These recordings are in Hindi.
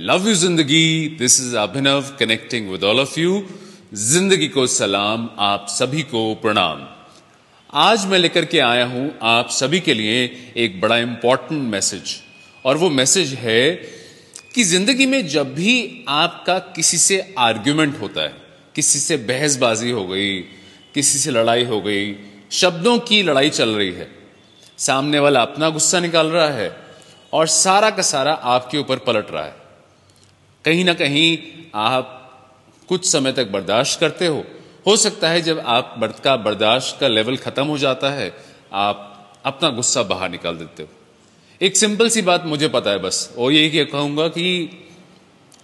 लव यू ज़िंदगी this is Abhinav connecting with all of you ज़िंदगी को सलाम आप सभी को प्रणाम आज मैं लेकर के आया हूँ आप सभी के लिए एक बड़ा इंपॉर्टेंट मैसेज और वो मैसेज है कि ज़िंदगी में जब भी आपका किसी से आर्ग्यूमेंट होता है किसी से बहसबाजी हो गई किसी से लड़ाई हो गई शब्दों की लड़ाई चल रही है सामने वाला अपना गुस्सा निकाल रहा है और सारा का सारा आपके ऊपर पलट रहा है कहीं ना कहीं आप कुछ समय तक बर्दाश्त करते हो। हो सकता है जब आप का बर्दाश्त का लेवल खत्म हो जाता है, आप अपना गुस्सा बाहर निकाल देते हो। एक सिंपल सी बात मुझे पता है बस, और यही कहूँगा कि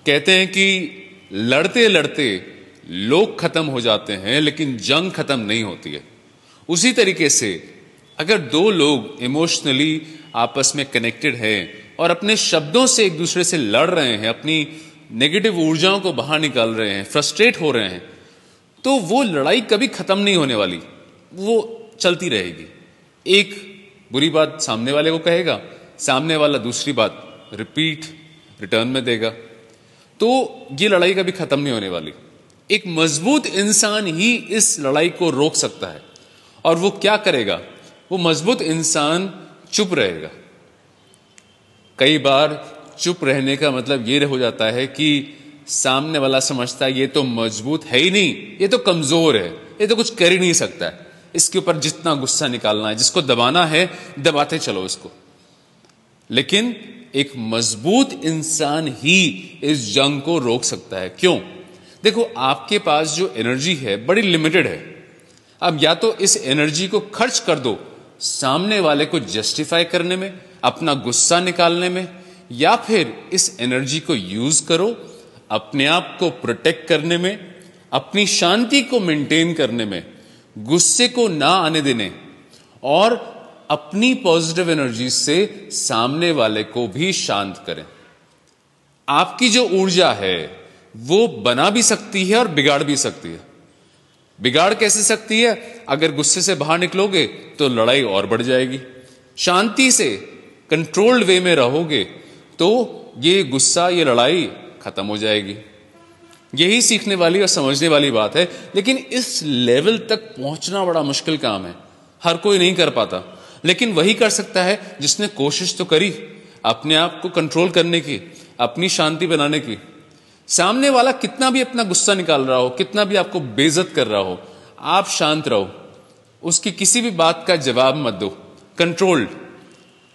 कहते हैं कि लड़ते लड़ते लोग खत्म हो जाते हैं, लेकिन जंग खत्म नहीं होती है। उसी तरीके से अगर दो लोग इमोशनली आपस में कनेक्टेड हैं और अपने शब्दों से एक दूसरे से लड़ रहे हैं, अपनी नेगेटिव ऊर्जाओं को बाहर निकाल रहे हैं फ्रस्ट्रेट हो रहे हैं तो वो लड़ाई कभी खत्म नहीं होने वाली। वो चलती रहेगी। एक बुरी बात सामने वाले को कहेगा, सामने वाला दूसरी बात रिपीट रिटर्न में देगा। तो ये लड़ाई कभी खत्म नहीं होने वाली। एक मज़बूत इंसान ही इस लड़ाई को रोक सकता है। और वो क्या करेगा? वो मज़बूत इंसान चुप रहेगा। कई बार चुप रहने का मतलब ये हो जाता है कि सामने वाला समझता है, ये तो मज़बूत है ही नहीं, ये तो कमज़ोर है, ये तो कुछ कर ही नहीं सकता है। इसके ऊपर जितना गुस्सा निकालना है, जिसको दबाना है, दबाते चलो इसको। लेकिन एक मज़बूत इंसान ही इस जंग को रोक सकता है। क्यों? देखो, आपके पास जो एनर्जी है, बड़ी लिमिटेड है। अब या तो इस एनर्जी को खर्च कर दो सामने वाले को जस्टिफाई करने में, अपना गुस्सा निकालने में या फिर इस एनर्जी को यूज़ करो अपने आप को प्रोटेक्ट करने में, अपनी शांति को मेंटेन करने में, गुस्से को ना आने देने और अपनी पॉजिटिव एनर्जी से सामने वाले को भी शांत करें। आपकी जो ऊर्जा है, वो बना भी सकती है और बिगाड़ भी सकती है। बिगाड़ कैसे सकती है? अगर गुस्से से बाहर निकलोगे तो लड़ाई और बढ़ जाएगी। शांति से कंट्रोल्ड वे में रहोगे तो ये गुस्सा, ये लड़ाई खत्म हो जाएगी। यही सीखने वाली और समझने वाली बात है, लेकिन इस लेवल तक पहुँचना बड़ा मुश्किल काम है। हर कोई नहीं कर पाता, लेकिन वही कर सकता है जिसने कोशिश तो करी, अपने आप को कंट्रोल करने की, अपनी शांति बनाने की। सामने वाला कितना भी अपना गुस्सा निकाल रहा हो, कितना भी आपको बेजत कर रहा हो, आप शांत रहो। उसकी किसी भी बात का जवाब मत दो कंट्रोल्ड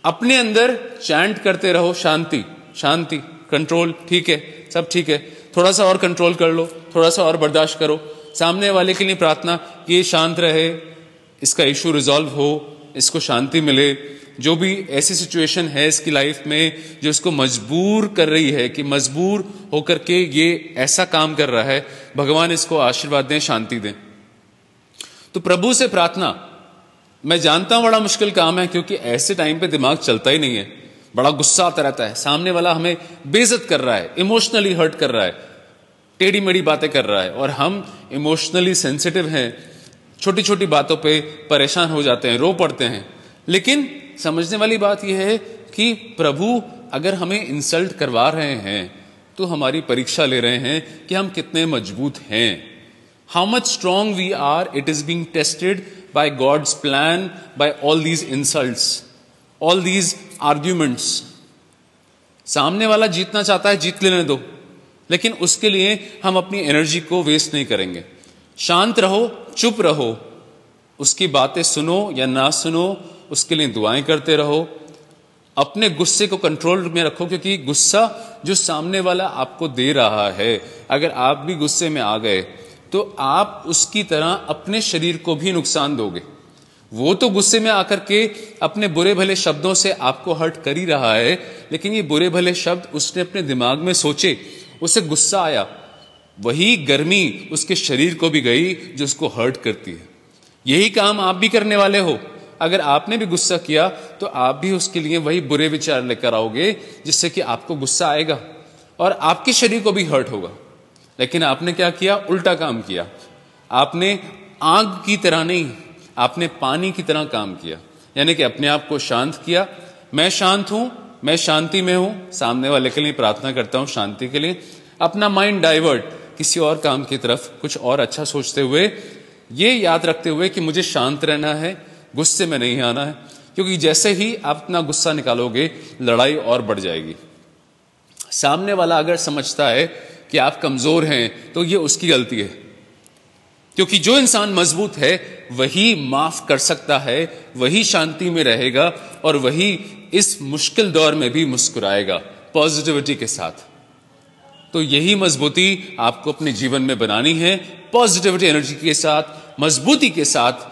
अपने अंदर चैंट करते रहो, शांति शांति कंट्रोल ठीक है, सब ठीक है। थोड़ा सा और कंट्रोल कर लो, थोड़ा सा और बर्दाश्त करो। सामने वाले के लिए प्रार्थना, कि ये शांत रहे, इसका इशू रिजॉल्व हो, इसको शांति मिले। जो भी ऐसी सिचुएशन है इसकी लाइफ में, जो इसको मजबूर कर रही है, कि मजबूर होकर के ये ऐसा काम कर रहा है, भगवान इसको आशीर्वाद दें, शांति दें। तो प्रभु से प्रार्थना मैं जानता हूँ बड़ा मुश्किल काम है, क्योंकि ऐसे टाइम पे दिमाग चलता ही नहीं है। बड़ा गुस्सा आता रहता है। सामने वाला हमें बेजत कर रहा है इमोशनली हर्ट कर रहा है टेढ़ी मेढ़ी बातें कर रहा है, और हम इमोशनली सेंसिटिव हैं। छोटी छोटी बातों पे परेशान हो जाते हैं, रो पड़ते हैं। लेकिन समझने वाली बात यह है कि प्रभु, अगर हमें इंसल्ट करवा रहे हैं तो हमारी परीक्षा ले रहे हैं कि हम कितने मज़बूत हैं। How much strong we are it is being tested by God's plan by all these insult all these arguments सामने वाला जीतना चाहता है, जीत लेने दो, लेकिन उसके लिए हम अपनी एनर्जी को वेस्ट नहीं करेंगे। शांत रहो, चुप रहो, उसकी बातें सुनो या ना सुनो, उसके लिए दुआएँ करते रहो। अपने गुस्से को कंट्रोल में रखो, क्योंकि गुस्सा जो सामने वाला आपको दे रहा है, अगर आप भी गुस्से में आ गए तो आप उसकी तरह अपने शरीर को भी नुकसान दोगे। वो तो गुस्से में आकर के अपने बुरे भले शब्दों से आपको हर्ट कर ही रहा है, लेकिन ये बुरे भले शब्द उसने अपने दिमाग में सोचे, उसे गुस्सा आया। वही गर्मी उसके शरीर को भी गई, जो उसको हर्ट करती है। यही काम आप भी करने वाले हो। अगर आपने भी गुस्सा किया तो आप भी उसके लिए वही बुरे विचार लेकर आओगे, जिससे कि आपको गुस्सा आएगा, और आपके शरीर को भी हर्ट होगा। लेकिन आपने क्या किया? उल्टा काम किया। आपने आग की तरह नहीं, आपने पानी की तरह काम किया। यानी कि अपने आप को शांत किया। मैं शांत हूँ, मैं शांति में हूँ, सामने वाले के लिए प्रार्थना करता हूँ शांति के लिए। अपना माइंड डाइवर्ट किसी और काम की तरफ़, कुछ और अच्छा सोचते हुए, ये याद रखते हुए कि मुझे शांत रहना है, गुस्से में नहीं आना है। क्योंकि जैसे ही आप अपना गुस्सा निकालोगे, लड़ाई और बढ़ जाएगी। सामने वाला अगर समझता है कि आप कमज़ोर हैं तो ये उसकी गलती है। क्योंकि जो इंसान मज़बूत है, वही माफ़ कर सकता है, वही शांति में रहेगा और वही इस मुश्किल दौर में भी मुस्कुराएगा, पॉजिटिविटी के साथ। तो यही मजबूती आपको अपने जीवन में बनानी है, पॉजिटिविटी एनर्जी के साथ, मजबूती के साथ